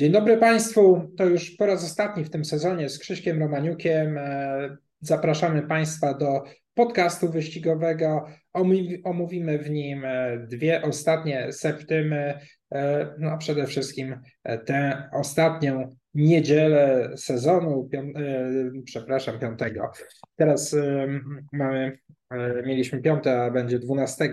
Dzień dobry Państwu. To już po raz ostatni w tym sezonie z Krzyśkiem Romaniukiem. E, zapraszamy Państwa do podcastu wyścigowego. Omówimy w nim e, dwie ostatnie septymy, e, no a przede wszystkim tę ostatnią niedzielę sezonu, pią, przepraszam, piątego. Teraz mamy, mieliśmy piąte, a będzie 12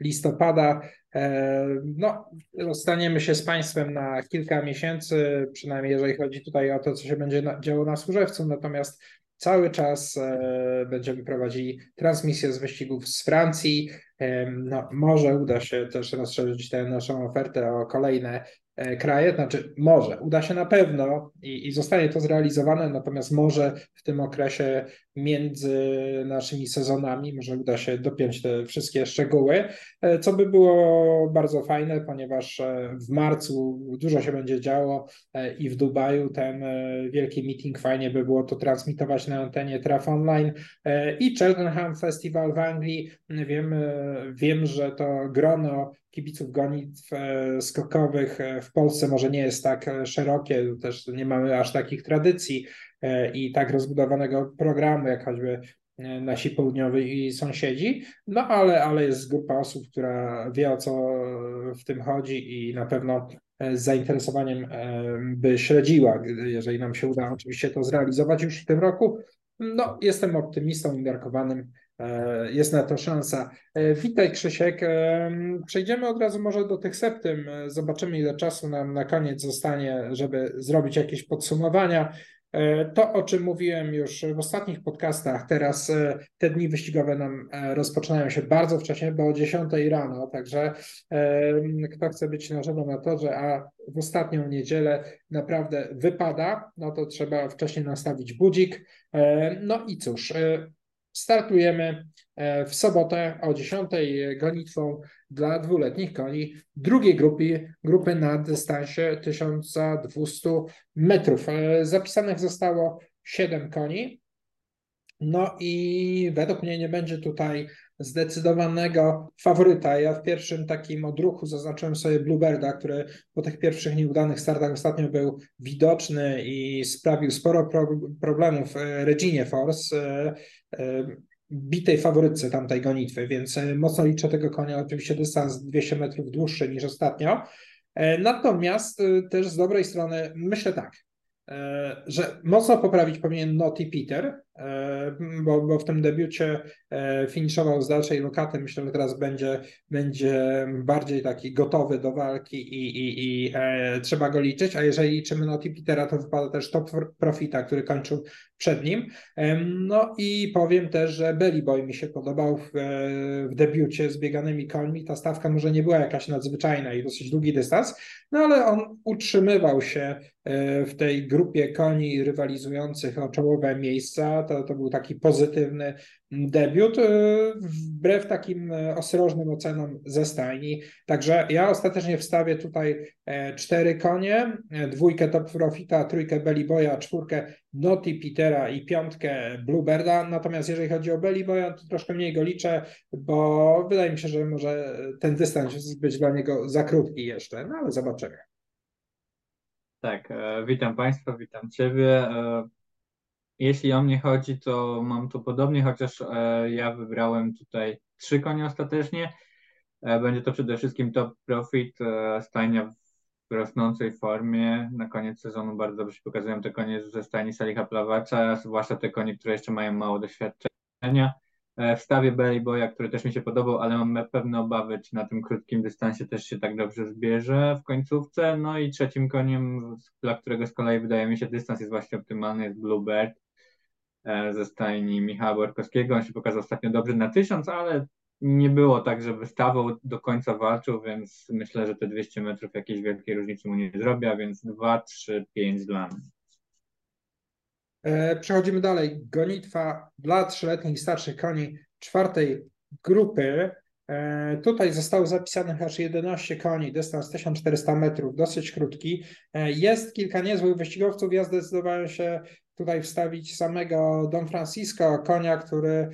listopada. E, no, rozstaniemy się z Państwem na kilka miesięcy, przynajmniej jeżeli chodzi tutaj o to, co się będzie działo na Służewcu, natomiast cały czas e, będziemy prowadzili transmisję z wyścigów z Francji. E, no, może uda się też rozszerzyć tę naszą ofertę o kolejne kraje, znaczy może, uda się na pewno i, i zostanie to zrealizowane, natomiast może w tym okresie między naszymi sezonami, może uda się dopiąć te wszystkie szczegóły, e, co by było bardzo fajne, ponieważ e, w marcu dużo się będzie działo i w Dubaju ten wielki meeting fajnie by było to transmitować na antenie Traf Online i Cheltenham Festival w Anglii. Wiem, wiem, że to grono kibiców gonitw e, skokowych e, w Polsce może nie jest tak e, szerokie, też nie mamy aż takich tradycji i tak rozbudowanego programu, jak choćby nasi południowi sąsiedzi, no ale, ale jest grupa osób, która wie o co w tym chodzi i na pewno z zainteresowaniem by śledziła, jeżeli nam się uda oczywiście to zrealizować już w tym roku. No, jestem optymistą umiarkowanym jest na to szansa. E, witaj Krzysiek. E, przejdziemy od razu może do tych septym. Zobaczymy ile czasu nam na koniec zostanie, żeby zrobić jakieś podsumowania. To, o czym mówiłem już w ostatnich podcastach, teraz te dni wyścigowe nam rozpoczynają się bardzo wcześnie, bo o 10 rano, także kto chce być na żywo na torze, a w ostatnią niedzielę naprawdę wypada, no to trzeba wcześniej nastawić budzik. No i cóż, Startujemy e, w sobotę o 10 gonitwą dla dwuletnich koni drugiej grupy, grupy na dystansie 1200 metrów. E, zapisanych zostało 7 koni. No i według mnie nie będzie tutaj zdecydowanego faworyta. Ja w pierwszym takim odruchu zaznaczyłem sobie Bluebirda, który po tych pierwszych nieudanych startach ostatnio był widoczny i sprawił sporo pro problemów e, Reginie Force, e, e, bitej faworytce tamtej gonitwy, więc mocno liczę tego konia. Oczywiście dystans 200 metrów dłuższy niż ostatnio. Natomiast też z dobrej strony myślę tak, że mocno poprawić powinien Noti Peter, E, bo, bo w tym debiucie e, finiszował z dalszej lokaty. Myślę, że teraz będzie, będzie bardziej taki gotowy do walki i, i, i e, trzeba go liczyć. A jeżeli liczymy na Petera, to wypada też top profita, który kończył przed nim. E, no i powiem też, że Belly Boy mi się podobał w, w debiucie z bieganymi końmi. Ta stawka może nie była jakaś nadzwyczajna i dosyć długi dystans, no ale on utrzymywał się w tej grupie koni rywalizujących o czołowe miejsca to, to był taki pozytywny debiut, y, wbrew takim e, ostrożnym ocenom ze stajni. Także ja ostatecznie wstawię tutaj e, cztery konie, e, dwójkę Top Profita, trójkę Belly Boya, czwórkę Noti Petera i piątkę Bluebirda. Natomiast jeżeli chodzi o Belly Boya, to troszkę mniej go liczę, bo wydaje mi się, że może ten dystans być dla niego za krótki jeszcze, no ale zobaczymy. Tak, witam Państwa, witam Ciebie. Jeśli o mnie chodzi, to mam to podobnie, chociaż e, ja wybrałem tutaj trzy konie ostatecznie. E, będzie to przede wszystkim Top Profit, e, stajnia w rosnącej formie. Na koniec sezonu bardzo dobrze się pokazują te konie ze stajni Salicha Plawacza, zwłaszcza te konie, które jeszcze mają mało doświadczenia. W stawie Belly Boya, który też mi się podobał, ale mam pewne obawy, czy na tym krótkim dystansie też się tak dobrze zbierze w końcówce. No i trzecim koniem, dla którego z kolei wydaje mi się dystans jest właśnie optymalny, jest Bluebird ze stajni Michała Borkowskiego. On się pokazał ostatnio dobrze na tysiąc, ale nie było tak, że wystawał do końca walczył, więc myślę, że te 200 metrów jakiejś wielkiej różnicy mu nie zrobi, a więc 2, 3, 5 dla mnie. E, przechodzimy dalej. Gonitwa dla trzyletnich i starszych koni czwartej grupy. E, tutaj zostało zapisanych aż 11 koni, dystans 1400 metrów, dosyć krótki. Jest kilka niezłych wyścigowców, ja zdecydowałem się tutaj wstawić samego Don Francisco, konia, który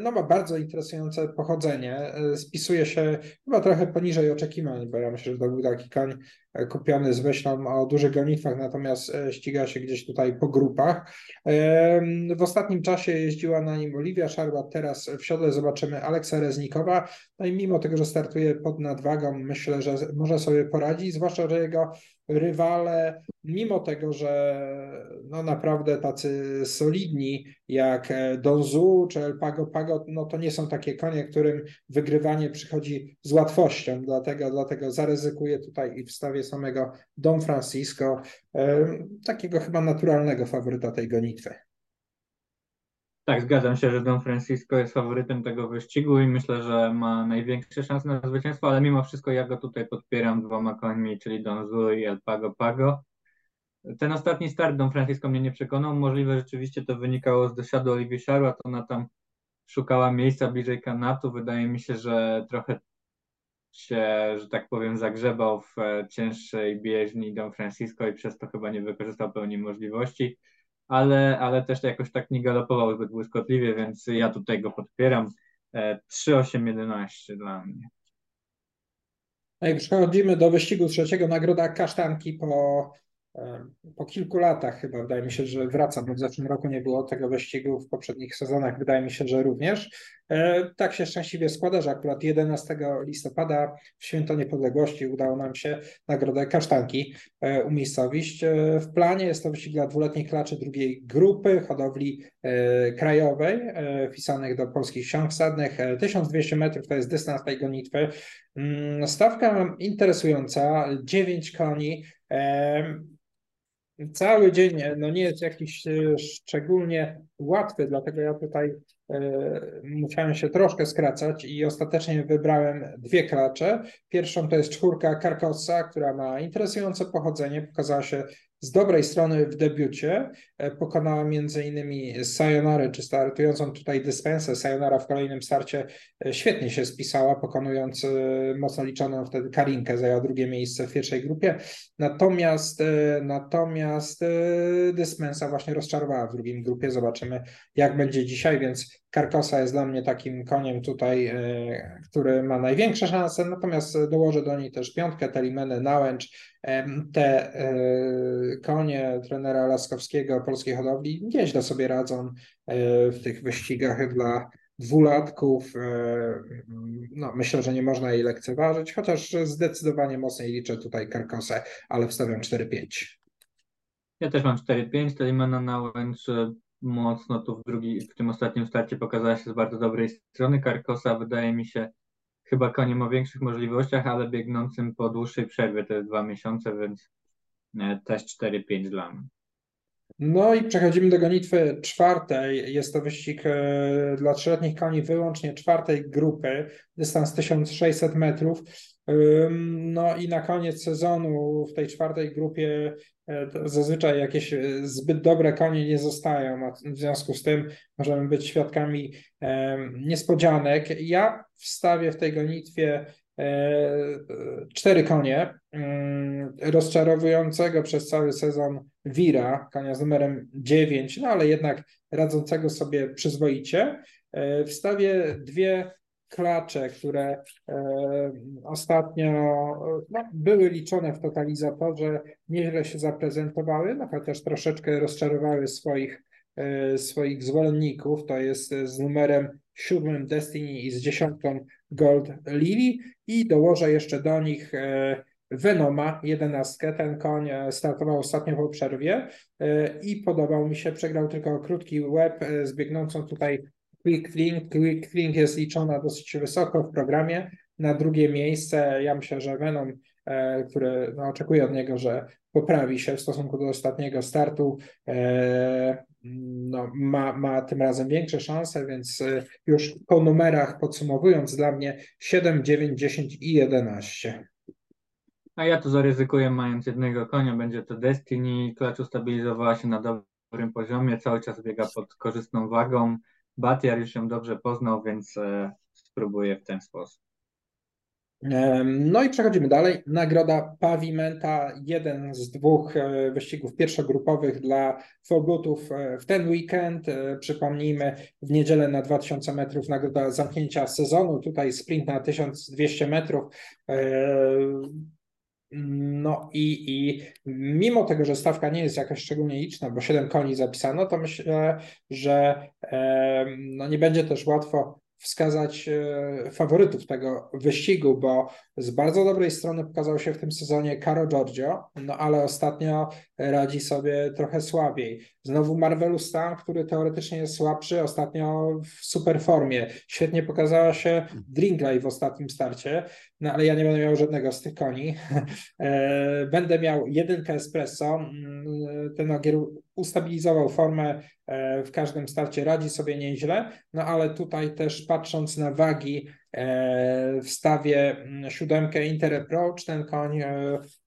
no ma bardzo interesujące pochodzenie. Spisuje się chyba trochę poniżej oczekiwań, bo ja myślę, że to był taki koń kupiony z myślą o dużych gonitwach, natomiast ściga się gdzieś tutaj po grupach. W ostatnim czasie jeździła na nim Oliwia Szarła, teraz w siodle zobaczymy Aleksa Reznikowa. No i mimo tego, że startuje pod nadwagą, myślę, że może sobie poradzić, zwłaszcza, że jego rywale, mimo tego, że no naprawdę tacy solidni jak Donzu czy El Pago Pago, no to nie są takie konie, którym wygrywanie przychodzi z łatwością, dlatego, dlatego zaryzykuję tutaj i wstawię samego Don Francisco, takiego chyba naturalnego faworyta tej gonitwy. Tak, zgadzam się, że Don Francisco jest faworytem tego wyścigu i myślę, że ma największe szanse na zwycięstwo, ale mimo wszystko ja go tutaj podpieram dwoma końmi, czyli Don Zulu i El Pago Pago. Ten ostatni start Don Francisco mnie nie przekonał. Możliwe rzeczywiście to wynikało z dosiadu Oliwii Sharła, to ona tam szukała miejsca bliżej kanatu. Wydaje mi się, że trochę się, że tak powiem, zagrzebał w e, cięższej bieżni Don Francisco i przez to chyba nie wykorzystał pełni możliwości, ale, ale też jakoś tak nie galopował zbyt błyskotliwie, więc ja tutaj go podpieram. 3-8-11 e, dla mnie. Jak przechodzimy do wyścigu trzeciego, nagroda kasztanki po po kilku latach chyba wydaje mi się, że wraca, bo w zeszłym roku nie było tego wyścigu, w poprzednich sezonach wydaje mi się, że również. E, tak się szczęśliwie składa, że akurat 11 listopada w Święto Niepodległości udało nam się nagrodę kasztanki e, umiejscowić. E, w planie jest to wyścig dla dwuletnich klaczy drugiej grupy hodowli krajowej wpisanych do polskich ksiąg wsadnych. 1200 metrów to jest dystans tej gonitwy. Mm, stawka interesująca, 9 koni. Cały dzień no nie jest jakiś e, szczególnie łatwy, dlatego ja tutaj e, musiałem się troszkę skracać i ostatecznie wybrałem dwie klacze. Pierwszą to jest czwórka Carcosa, która ma interesujące pochodzenie, pokazała się z dobrej strony w debiucie. E, pokonała m.in. Sayonara, czy startującą tutaj dyspensę. Sayonara w kolejnym starcie e, świetnie się spisała, pokonując e, mocno liczoną wtedy Karinkę, zajęła drugie miejsce w pierwszej grupie. Natomiast natomiast dyspensa właśnie rozczarowała w drugiej grupie. Zobaczymy, jak będzie dzisiaj, więc Karkosa jest dla mnie takim koniem tutaj, który ma największe szanse, natomiast dołożę do niej też piątkę, Telimene, Nałęcz, te konie trenera Laskowskiego polskiej hodowli nieźle sobie radzą e, w tych wyścigach dla dwulatków. E, no, myślę, że nie można jej lekceważyć, chociaż zdecydowanie mocniej liczę tutaj Karkosę, ale wstawiam 4-5. Ja też mam 4-5, Telimena na łęcz mocno tu w, drugi, w tym ostatnim starcie pokazała się z bardzo dobrej strony. Karkosa wydaje mi się chyba koniem o większych możliwościach, ale biegnącym po dłuższej przerwie, jest dwa miesiące, więc e, też 4-5 dla mnie. No i przechodzimy do gonitwy czwartej. Jest to wyścig e, dla trzyletnich koni wyłącznie czwartej grupy, dystans 1600 metrów. No i na koniec sezonu w tej czwartej grupie e, zazwyczaj jakieś e, zbyt dobre konie nie zostają, a w związku z tym możemy być świadkami niespodzianek. Ja wstawię w tej gonitwie cztery konie. Rozczarowującego przez cały sezon Wira, konia z numerem 9, no ale jednak radzącego sobie przyzwoicie. E, wstawię dwie klacze, które e, ostatnio no, były liczone w totalizatorze, nieźle się zaprezentowały, no chociaż troszeczkę rozczarowały swoich, e, swoich zwolenników. To jest z numerem siódmym Destiny i z dziesiątką Gold Lily i dołożę jeszcze do nich Venoma, jedenastkę. Ten koń e, startował ostatnio po przerwie e, i podobał mi się. Przegrał tylko krótki łeb e, z biegnącą tutaj Quick Fling. Quick jest liczona dosyć wysoko w programie. Na drugie miejsce ja myślę, że Venom, który no, oczekuję od niego, że poprawi się w stosunku do ostatniego startu, no, ma, ma tym razem większe szanse, więc już po numerach podsumowując dla mnie 7, 9, 10 i 11. A ja tu zaryzykuję, mając jednego konia, będzie to Destiny. Klacz ustabilizowała się na dobrym poziomie, cały czas biega pod korzystną wagą. Batiar już ją dobrze poznał, więc e, spróbuję w ten sposób. No i przechodzimy dalej. Nagroda Pavimenta, jeden z dwóch e, wyścigów pierwszogrupowych dla Forbutów e, w ten weekend. Przypomnijmy, w niedzielę na 2000 metrów nagroda zamknięcia sezonu, tutaj sprint na 1200 metrów. No i, i mimo tego, że stawka nie jest jakaś szczególnie liczna, bo 7 koni zapisano, to myślę, że no nie będzie też łatwo wskazać e, faworytów tego wyścigu, bo z bardzo dobrej strony pokazał się w tym sezonie Caro Giorgio, no ale ostatnio radzi sobie trochę słabiej. Znowu Marvelu Stan, który teoretycznie jest słabszy, ostatnio w super formie. Świetnie pokazała się Drinkley w ostatnim starcie, no ale ja nie będę miał żadnego z tych koni. E, będę miał jedynkę espresso. Mm, ten ogier ustabilizował formę e, w każdym starcie, radzi sobie nieźle, no ale tutaj też patrząc na wagi e, wstawię mm, siódemkę Inter Approach, ten koń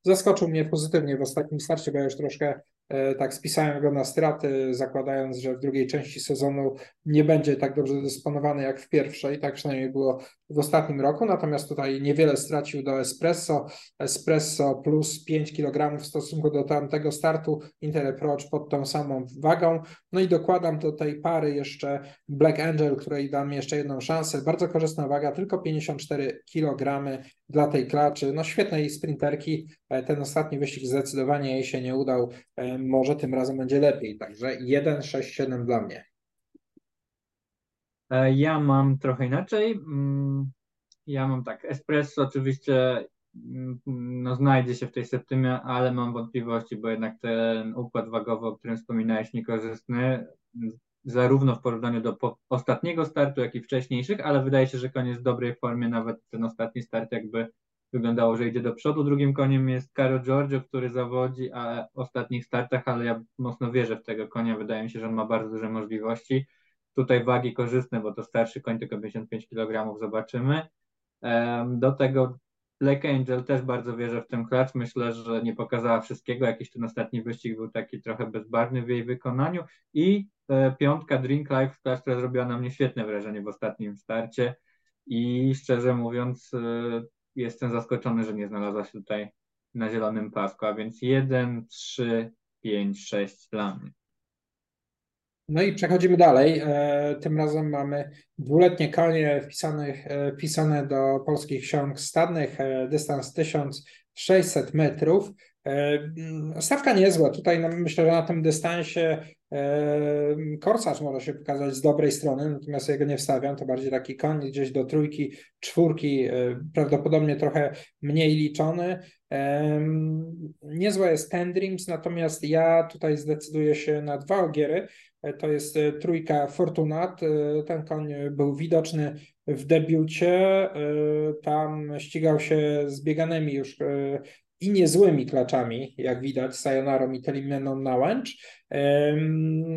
zaskoczył mnie pozytywnie w ostatnim starcie, bo ja już troszkę E, tak spisałem go na straty, zakładając, że w drugiej części sezonu nie będzie tak dobrze dysponowany jak w pierwszej, tak przynajmniej było w ostatnim roku, natomiast tutaj niewiele stracił do Espresso, Espresso plus 5 kg w stosunku do tamtego startu, Inter Approach pod tą samą wagą, no i dokładam do tej pary jeszcze Black Angel, której dam jeszcze jedną szansę, bardzo korzystna waga, tylko 54 kg dla tej klaczy, no świetnej sprinterki, e, ten ostatni wyścig zdecydowanie jej się nie udał, e, może tym razem będzie lepiej. Także 1-6-7 dla mnie. E, ja mam trochę inaczej. Mm, ja mam tak, espresso oczywiście mm, no, znajdzie się w tej septymie, ale mam wątpliwości, bo jednak ten układ wagowy, o którym wspominałeś, niekorzystny, zarówno w porównaniu do ostatniego startu, jak i wcześniejszych, ale wydaje się, że koniec w dobrej formie, nawet ten ostatni start jakby wyglądało, że idzie do przodu. Drugim koniem jest Caro Giorgio, który zawodzi a w ostatnich startach, ale ja mocno wierzę w tego konia. Wydaje mi się, że on ma bardzo duże możliwości. Tutaj wagi korzystne, bo to starszy koń, tylko 55 kg, zobaczymy. Do tego Black Angel też bardzo wierzę w ten klacz. Myślę, że nie pokazała wszystkiego. Jakiś ten ostatni wyścig był taki trochę bezbarwny w jej wykonaniu. I e, piątka Drink Life, klacz, która zrobiła na mnie świetne wrażenie w ostatnim starcie. I szczerze mówiąc, e, jestem zaskoczony, że nie znalazła się tutaj na zielonym pasku, a więc 1, 3, 5, 6 dla mnie. No i przechodzimy dalej. E, tym razem mamy dwuletnie konie wpisane, wpisane do polskich ksiąg stadnych, e, dystans 1600 metrów. E, stawka niezła. Tutaj no, myślę, że na tym dystansie korsarz może się pokazać z dobrej strony, natomiast ja go nie wstawiam. To bardziej taki koń gdzieś do trójki, czwórki, prawdopodobnie trochę mniej liczony. Niezła jest Ten Dreams, natomiast ja tutaj zdecyduję się na dwa ogiery. E, to jest e, trójka Fortunat. E, ten koń był widoczny w debiucie. Tam ścigał się z bieganymi już i niezłymi klaczami, jak widać, Sayonarą i Telimeną na łęcz.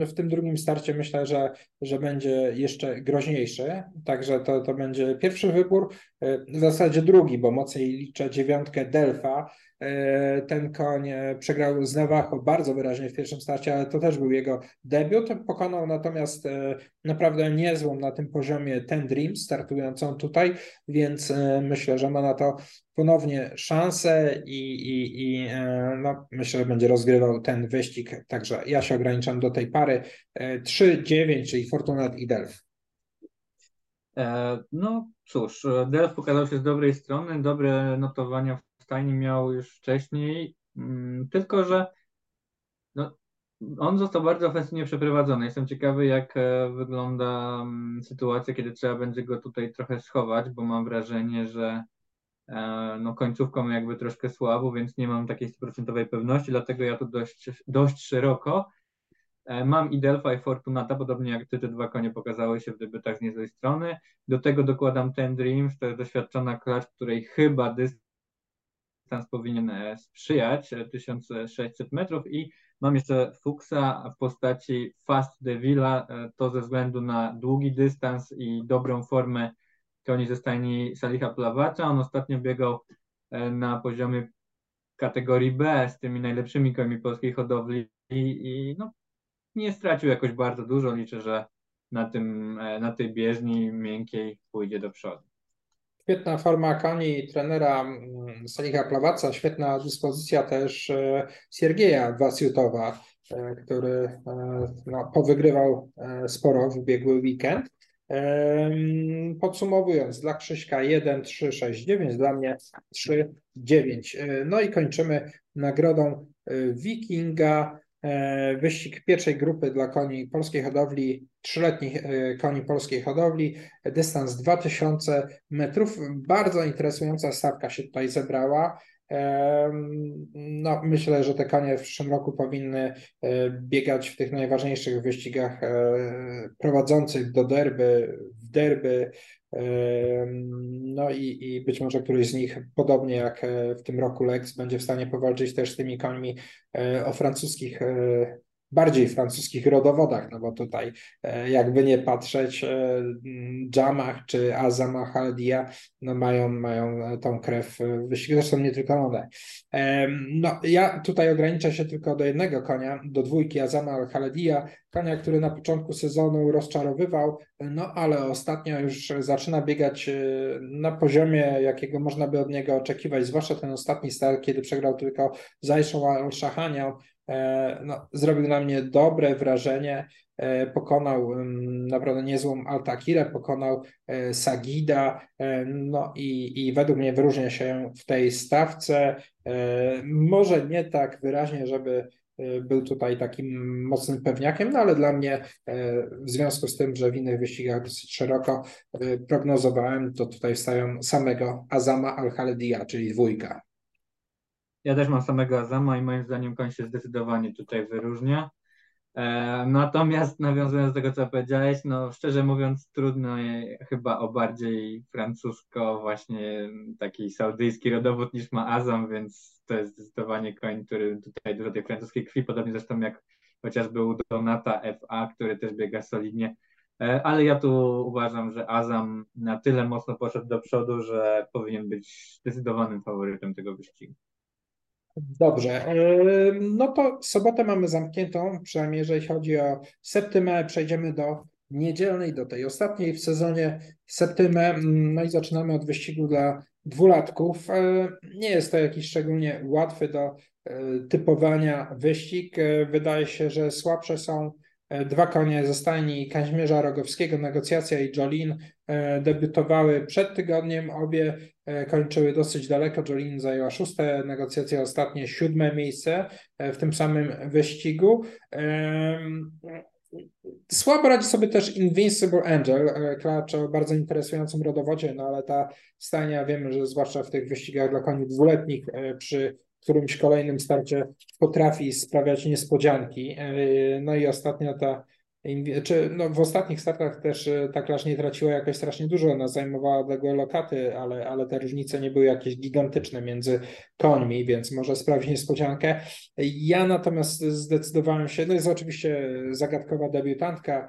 W tym drugim starcie myślę, że, że będzie jeszcze groźniejszy, także to, to będzie pierwszy wybór, w zasadzie drugi, bo mocniej liczę dziewiątkę Delfa, ten koń e, przegrał z Navajo bardzo wyraźnie w pierwszym starcie, ale to też był jego debiut. Pokonał natomiast e, naprawdę niezłą na tym poziomie ten Dream, startującą tutaj, więc myślę, że ma na to ponownie szansę i, i, i no, myślę, że będzie rozgrywał ten wyścig. Także ja się ograniczam do tej pary 3-9, czyli Fortunat i Delf. No cóż, Delf pokazał się z dobrej strony, dobre notowania Stajni miał już wcześniej, mm, tylko że no, on został bardzo ofensywnie przeprowadzony. Jestem ciekawy, jak e, wygląda mm, sytuacja, kiedy trzeba będzie go tutaj trochę schować, bo mam wrażenie, że e, no, końcówką jakby troszkę słabo, więc nie mam takiej stuprocentowej pewności, dlatego ja tu dość, dość szeroko. E, mam i Delphi i Fortunata, podobnie jak ty, te dwa konie pokazały się w debiutach z niezłej strony. Do tego dokładam ten Dreams, to jest doświadczona klacz, której chyba dystans dystans powinien e, sprzyjać, 1600 e, metrów i mam jeszcze Fuchsa w postaci Fast Devila, e, to ze względu na długi dystans i dobrą formę koni ze stajni Saliha Plawacza. On ostatnio biegał na poziomie kategorii B z tymi najlepszymi końmi polskiej hodowli i, i no, nie stracił jakoś bardzo dużo. Liczę, że na, tym, na tej bieżni miękkiej pójdzie do przodu. Świetna forma koni trenera mm, Salicha Plawaca, świetna dyspozycja też e, Siergieja Wasiutowa, e, który e, no, powygrywał sporo w ubiegły weekend. Podsumowując, dla Krzyśka 1, 3, 6, 9, dla mnie 3, 9. No i kończymy nagrodą Wikinga wyścig pierwszej grupy dla koni polskiej hodowli, trzyletnich e, koni polskiej hodowli, dystans 2000 metrów. Bardzo interesująca stawka się tutaj zebrała. No, myślę, że te konie w przyszłym roku powinny e, biegać w tych najważniejszych wyścigach prowadzących do derby, w derby. No i, i być może któryś z nich, podobnie jak w tym roku Lex, będzie w stanie powalczyć też z tymi końmi o francuskich bardziej francuskich rodowodach, no bo tutaj e, jakby nie patrzeć, e, Jamach czy Azama Haldia no mają, mają tą krew w wyścigu, zresztą nie tylko one. No ja tutaj ograniczę się tylko do jednego konia, do dwójki Azama Al-Haladia, konia, który na początku sezonu rozczarowywał, no ale ostatnio już zaczyna biegać e, na poziomie, jakiego można by od niego oczekiwać, zwłaszcza ten ostatni start, kiedy przegrał tylko Zajszą Al-Shahanią, E, no, zrobił na mnie dobre wrażenie. E, pokonał mm, naprawdę niezłą Altakirę, pokonał e, Sagida, no i, i według mnie wyróżnia się w tej stawce. Może nie tak wyraźnie, żeby był tutaj takim mocnym pewniakiem, no ale dla mnie w związku z tym, że w innych wyścigach dosyć szeroko prognozowałem, to tutaj wstają samego Azama Al-Khaledia, czyli dwójka. Ja też mam samego Azama i moim zdaniem koń się zdecydowanie tutaj wyróżnia. E, natomiast nawiązując do tego, co powiedziałeś, no szczerze mówiąc, trudno chyba o bardziej francusko, właśnie taki saudyjski rodowód niż ma Azam, więc to jest zdecydowanie koń, który tutaj dużo tej francuskiej krwi, podobnie zresztą jak chociażby u Donata FA, który też biega solidnie. E, ale ja tu uważam, że Azam na tyle mocno poszedł do przodu, że powinien być zdecydowanym faworytem tego wyścigu. Dobrze, no to sobotę mamy zamkniętą, przynajmniej jeżeli chodzi o septymę, przejdziemy do niedzielnej, do tej ostatniej w sezonie septymę, no i zaczynamy od wyścigu dla dwulatków. Nie jest to jakiś szczególnie łatwy do e, typowania wyścig. E, wydaje się, że słabsze są E, dwa konie ze stajni Kazimierza Rogowskiego, Negocjacja i Jolin e, debiutowały przed tygodniem. Obie e, kończyły dosyć daleko. Jolin zajęła szóste, negocjacje ostatnie siódme miejsce w tym samym wyścigu. Słabo radzi sobie też Invincible Angel, klacz o bardzo interesującym rodowodzie, no ale ta stania wiemy, że zwłaszcza w tych wyścigach dla koni dwuletnich przy którymś kolejnym starcie potrafi sprawiać niespodzianki. E, no i ostatnia ta, czy no w ostatnich startach też e, ta klasz nie traciła jakoś strasznie dużo, ona zajmowała odległe lokaty, ale, ale te różnice nie były jakieś gigantyczne między końmi, więc może sprawić niespodziankę. Ja natomiast zdecydowałem się, no jest oczywiście zagadkowa debiutantka,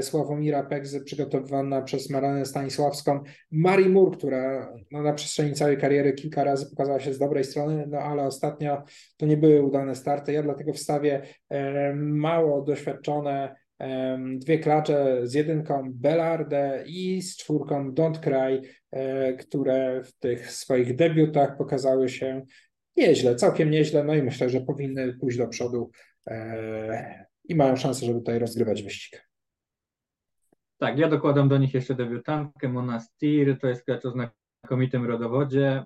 Sławomira Pegzy przygotowywana przez Maranę Stanisławską. Mari Mur, która no, na przestrzeni całej kariery kilka razy pokazała się z dobrej strony, no ale ostatnio to nie były udane starty. Ja dlatego wstawię e, mało doświadczone e, dwie klacze z jedynką Belarde i z czwórką Don't Cry, które w tych swoich debiutach pokazały się nieźle, całkiem nieźle, no i myślę, że powinny pójść do przodu i mają szansę, żeby tutaj rozgrywać wyścig. Tak, ja dokładam do nich jeszcze debiutantkę Monastir, to jest gracz o znakomitym rodowodzie.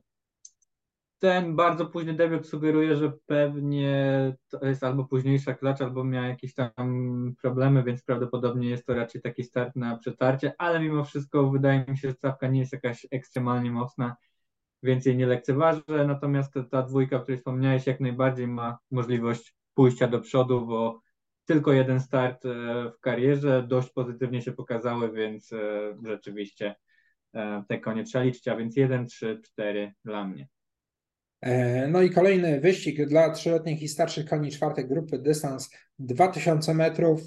Ten bardzo późny debiut sugeruje, że pewnie to jest albo późniejsza klacz, albo miała jakieś tam problemy, więc prawdopodobnie jest to raczej taki start na przetarcie, ale mimo wszystko wydaje mi się, że stawka nie jest jakaś ekstremalnie mocna, więc jej nie lekceważę. Natomiast ta dwójka, o której wspomniałeś, jak najbardziej ma możliwość pójścia do przodu, bo tylko jeden start e, w karierze, dość pozytywnie się pokazały, więc e, rzeczywiście e, te konie trzeba liczyć, a więc 1, 3, 4 dla mnie. No i kolejny wyścig dla trzyletnich i starszych koni czwartej grupy, dystans 2000 metrów.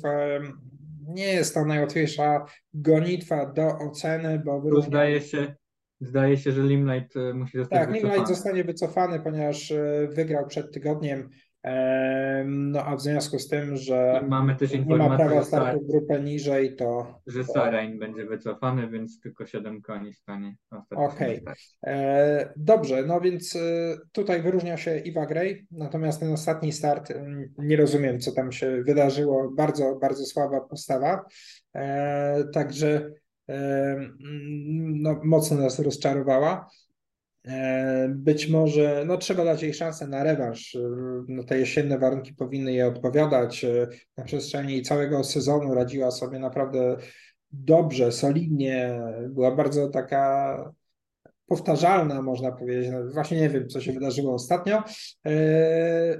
Nie jest to najłatwiejsza gonitwa do oceny, bo wyróżnia... zdaje się, zdaje się, że Limelight musi zostać tak, wycofany. Tak, Limelight zostanie wycofany, ponieważ wygrał przed tygodniem No a w związku z tym, że I mamy też nie ma prawa startu w grupę niżej, to że Sarain będzie wycofany, więc tylko 7 koni stanie Okej. starcie. E, Dobrze, no więc e, tutaj wyróżnia się Iwa Grey, natomiast ten ostatni start nie rozumiem, co tam się wydarzyło. Bardzo, bardzo słaba postawa. E, Także no, mocno nas rozczarowała. E, Być może no, trzeba dać jej szansę na rewanż. E, No, te jesienne warunki powinny jej odpowiadać. E, Na przestrzeni całego sezonu radziła sobie naprawdę dobrze, solidnie. Była bardzo taka powtarzalna, można powiedzieć. No, właśnie nie wiem, co się wydarzyło ostatnio,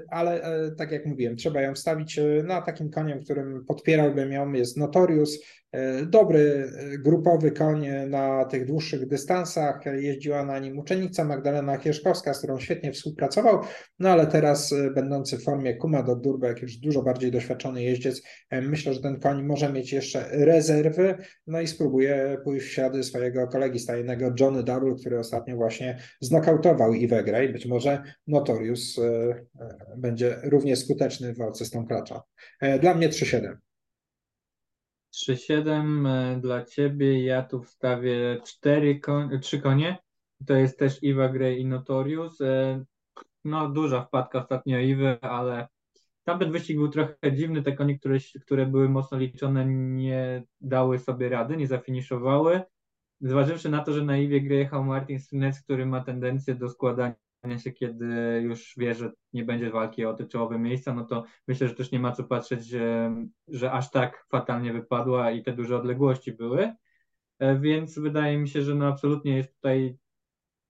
ale tak jak mówiłem, trzeba ją wstawić na takim koniem, którym podpierałbym ją, jest Notorious, e, dobry grupowy koń na tych dłuższych dystansach, jeździła na nim uczennica Magdalena Kieszkowska, z którą świetnie współpracował, no ale teraz e, będący w formie Kuma do Durbek, już dużo bardziej doświadczony jeździec, e, myślę, że ten koń może mieć jeszcze rezerwy, no i spróbuje pójść w ślady swojego kolegi stajnego Johnny Double, który ostatnio właśnie znokautował Iwę Grey. Być może Notorious e, będzie równie skuteczny w walce z tą klacza. Dla mnie 3-7. 3-7 e, dla ciebie, ja tu wstawię 4 konie, 3 konie. To jest też Iwa Grey i Notorious. E, No, duża wpadka ostatnio Iwy, ale tamten wyścig był trochę dziwny. Te konie, które, które były mocno liczone, nie dały sobie rady, nie zafiniszowały. Zważywszy na to, że na Iwie Grey jechał Martin Strynec, który ma tendencję do składania się, kiedy już wie, że nie będzie walki o te czołowe miejsca, no to myślę, że też nie ma co patrzeć, że, aż tak fatalnie wypadła i te duże odległości były. E, Więc wydaje mi się, że no absolutnie jest tutaj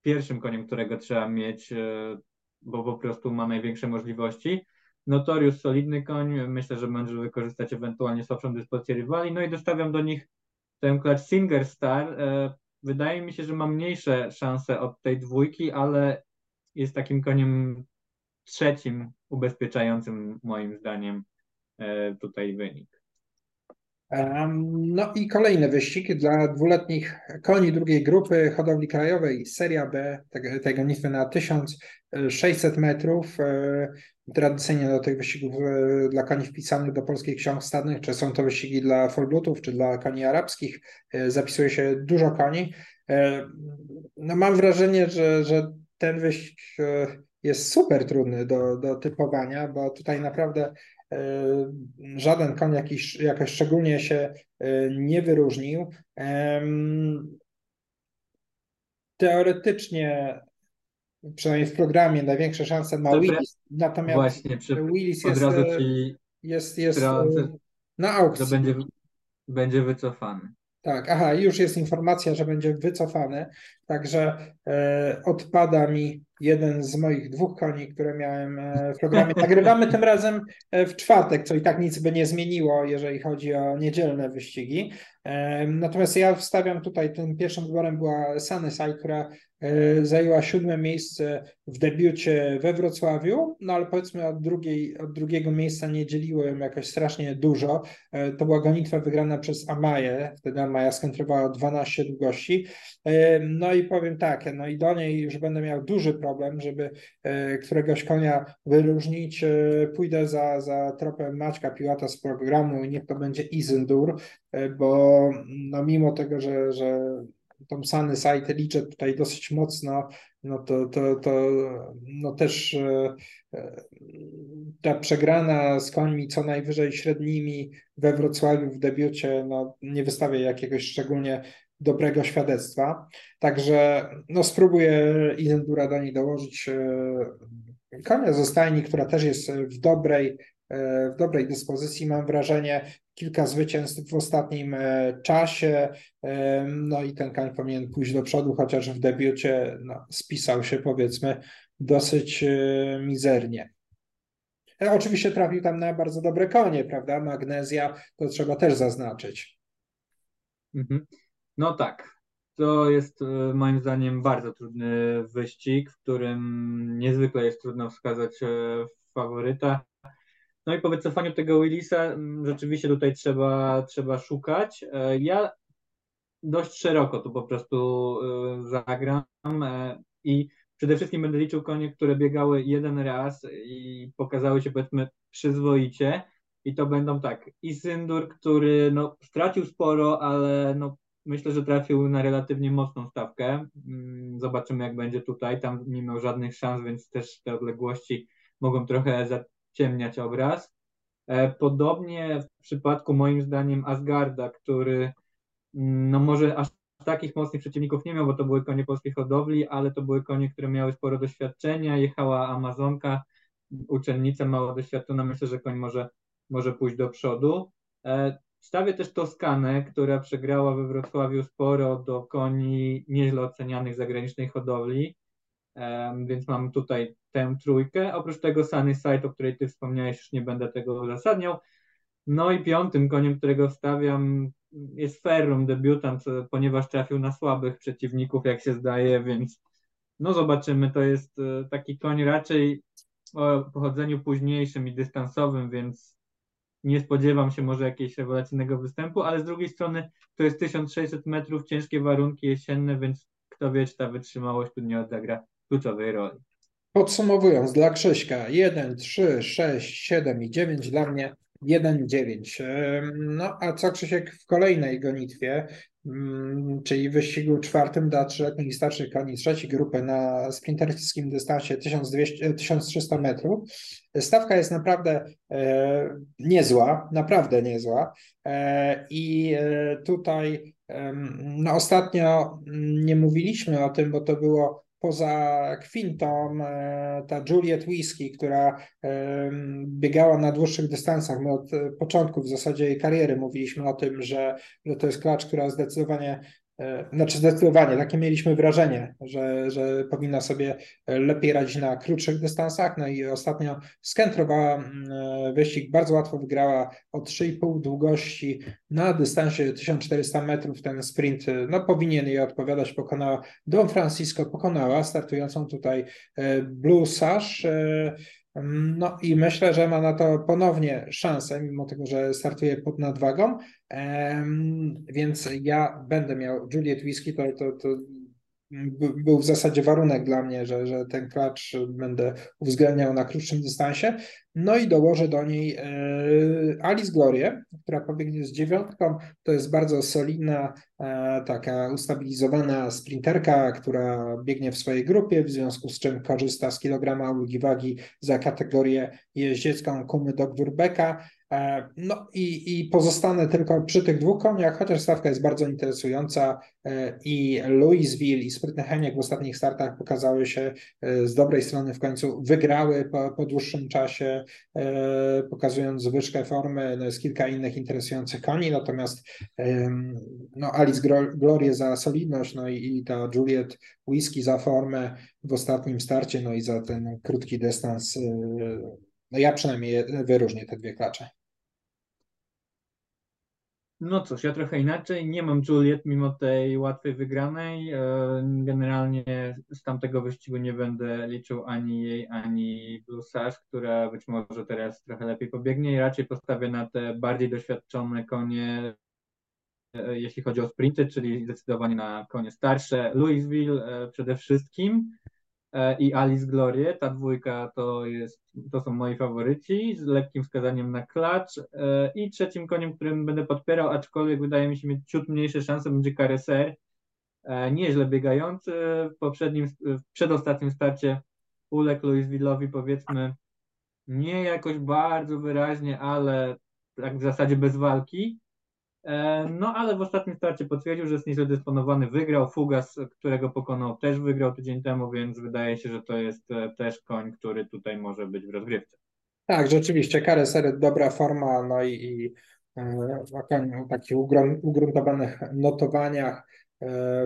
pierwszym koniem, którego trzeba mieć, e, bo po prostu ma największe możliwości. Notorious solidny koń, myślę, że będzie wykorzystać ewentualnie słabszą dyspozycję rywali, no i dostawiam do nich tę klacz Singer Star. E, Wydaje mi się, że ma mniejsze szanse od tej dwójki, ale jest takim koniem trzecim ubezpieczającym moim zdaniem e, tutaj wynik. No i kolejny wyścig dla dwuletnich koni drugiej grupy hodowli krajowej, Seria B, tej gonitwy na 1600 metrów. E, Tradycyjnie do tych wyścigów e, dla koni wpisanych do polskich ksiąg stadnych, czy są to wyścigi dla fullbloodów, czy dla koni arabskich, zapisuje się dużo koni. No mam wrażenie, że, że ten wyścig e, jest super trudny do, do typowania, bo tutaj naprawdę e, żaden koń jakiś, jakoś szczególnie się e, nie wyróżnił. Teoretycznie, przynajmniej w programie, największe szanse ma Dobra. Willis, natomiast Właśnie, przy, Willis jest, razu jest, jest wtrącę, na aukcji. będzie, będzie wycofany. Tak, aha, już jest informacja, że będzie wycofany, także e, odpada mi jeden z moich dwóch koni, które miałem e, w programie. Nagrywamy tym razem e, w czwartek, co i tak nic by nie zmieniło, jeżeli chodzi o niedzielne wyścigi. Natomiast ja wstawiam tutaj, tym pierwszym wyborem była Sunnyside, która e, zajęła siódme miejsce w debiucie we Wrocławiu, no ale powiedzmy od, drugiej, od drugiego miejsca nie dzieliło ją jakoś strasznie dużo. E, To była gonitwa wygrana przez Amaję, wtedy Amaja skontrowała 12 długości. No i powiem tak, no i do niej już będę miał duży problem, żeby e, któregoś konia wyróżnić. Pójdę za, za tropem Maćka Piłata z programu i niech to będzie Izendur, e, no mimo tego, że, że tą Sunny Site liczę tutaj dosyć mocno, no to, to, to no też e, e, ta przegrana z końmi co najwyżej średnimi we Wrocławiu w debiucie no, nie wystawia jakiegoś szczególnie dobrego świadectwa. Także no, spróbuję Izendura do niej dołożyć e, konia ze stajni, która też jest w dobrej, w dobrej dyspozycji, mam wrażenie. Kilka zwycięstw w ostatnim e, czasie. E, No i ten koń powinien pójść do przodu, chociaż w debiucie no, spisał się powiedzmy dosyć e, mizernie. E, Oczywiście trafił tam na bardzo dobre konie, prawda? Magnezja to trzeba też zaznaczyć. Mhm. No tak, to jest e, moim zdaniem bardzo trudny wyścig, w którym niezwykle jest trudno wskazać e, faworyta. No i po wycofaniu tego Willisa m, rzeczywiście tutaj trzeba, trzeba szukać. E, Ja dość szeroko tu po prostu e, zagram e, i przede wszystkim będę liczył konie, które biegały jeden raz i pokazały się powiedzmy przyzwoicie. I to będą tak, i Syndur, który no, stracił sporo, ale no, myślę, że trafił na relatywnie mocną stawkę. Mm, zobaczymy, jak będzie tutaj. Tam nie miał żadnych szans, więc też te odległości mogą trochę zaciemniać obraz. E, podobnie w przypadku moim zdaniem Asgarda, który mm, no może aż takich mocnych przeciwników nie miał, bo to były konie polskiej hodowli, ale to były konie, które miały sporo doświadczenia. Jechała Amazonka, uczennica mało doświadczona. Myślę, że koń może, może pójść do przodu. E, Stawię też Toskanę, która przegrała we Wrocławiu sporo do koni nieźle ocenianych zagranicznej hodowli, więc mam tutaj tę trójkę. Oprócz tego Sunny Side, o której ty wspomniałeś, już nie będę tego uzasadniał. No i piątym koniem, którego wstawiam jest Ferrum, debiutant, ponieważ trafił na słabych przeciwników, jak się zdaje, więc no zobaczymy. To jest e, taki koń raczej o pochodzeniu późniejszym i dystansowym, więc nie spodziewam się może jakiegoś rewelacyjnego występu, ale z drugiej strony to jest 1600 metrów, ciężkie warunki jesienne, więc kto wie, czy ta wytrzymałość tu nie odegra kluczowej roli. Podsumowując, dla Krzyśka 1, 3, 6, 7 i 9, dla mnie 1, 9. No a co Krzysiek w kolejnej gonitwie? Mm, czyli wyścigu czwartym dla trzyletnich i starszych koni trzeciej grupy na sprinterskim dystansie 1200, 1300 metrów. Stawka jest naprawdę e, niezła, naprawdę niezła e, i e, tutaj no ostatnio nie mówiliśmy o tym, bo to było poza Quintą e, ta Juliet Whisky, która biegała na dłuższych dystansach. My od początku w zasadzie jej kariery mówiliśmy o tym, że, że to jest klacz, która zdecydowanie E, znaczy zdecydowanie, takie mieliśmy wrażenie, że, że powinna sobie lepiej radzić na krótszych dystansach. No i ostatnio skentrowała mm, e, wyścig, bardzo łatwo wygrała o 3,5 długości na dystansie 1400 metrów. Ten sprint no, powinien jej odpowiadać. Pokonała Don Francisco, pokonała startującą tutaj e, Blue Sash. No i myślę, że ma na to ponownie szansę, mimo tego, że startuje pod nadwagą. Więc ja będę miał Juliet Whisky, to, to, to był w zasadzie warunek dla mnie, że, że ten klacz będę uwzględniał na krótszym dystansie. No i dołożę do niej e, Alice Glorię, która pobiegnie z dziewiątką. To jest bardzo solidna, e, taka ustabilizowana sprinterka, która biegnie w swojej grupie, w związku z czym korzysta z kilograma ulgi wagi za kategorię jeździecką Kumy do Gdurbeka. E, no i, i pozostanę tylko przy tych dwóch koniach, chociaż stawka jest bardzo interesująca e, i Louisville i Sprytny Heniek w ostatnich startach pokazały się e, z dobrej strony w końcu, wygrały po, po dłuższym czasie, pokazując zwyżkę formy, no jest kilka innych interesujących koni, natomiast no Alice Glorie za solidność, no i, i ta Juliet Whisky za formę w ostatnim starcie, no i za ten krótki dystans no ja przynajmniej wyróżnię te dwie klacze. No cóż, ja trochę inaczej. Nie mam Juliet mimo tej łatwej wygranej. E, generalnie z tamtego wyścigu nie będę liczył ani jej, ani Blue Sash, która być może teraz trochę lepiej pobiegnie i raczej postawię na te bardziej doświadczone konie, e, jeśli chodzi o sprinty, czyli zdecydowanie na konie starsze. Louisville e, przede wszystkim. E, i Alice Glorie. Ta dwójka to, jest, to są moi faworyci z lekkim wskazaniem na klacz. E, I trzecim koniem, którym będę podpierał, aczkolwiek wydaje mi się mieć ciut mniejsze szanse, będzie Careser. E, nieźle biegający. W poprzednim, w przedostatnim starcie uległ Louisville'owi powiedzmy nie jakoś bardzo wyraźnie, ale tak w zasadzie bez walki. E, no ale w ostatnim starcie potwierdził, że jest nieźle dysponowany, wygrał, Fugas, którego pokonał, też wygrał tydzień temu, więc wydaje się, że to jest e, też koń, który tutaj może być w rozgrywce. Tak, rzeczywiście, Kareser dobra forma, no i, i e, takich ugruntowanych notowaniach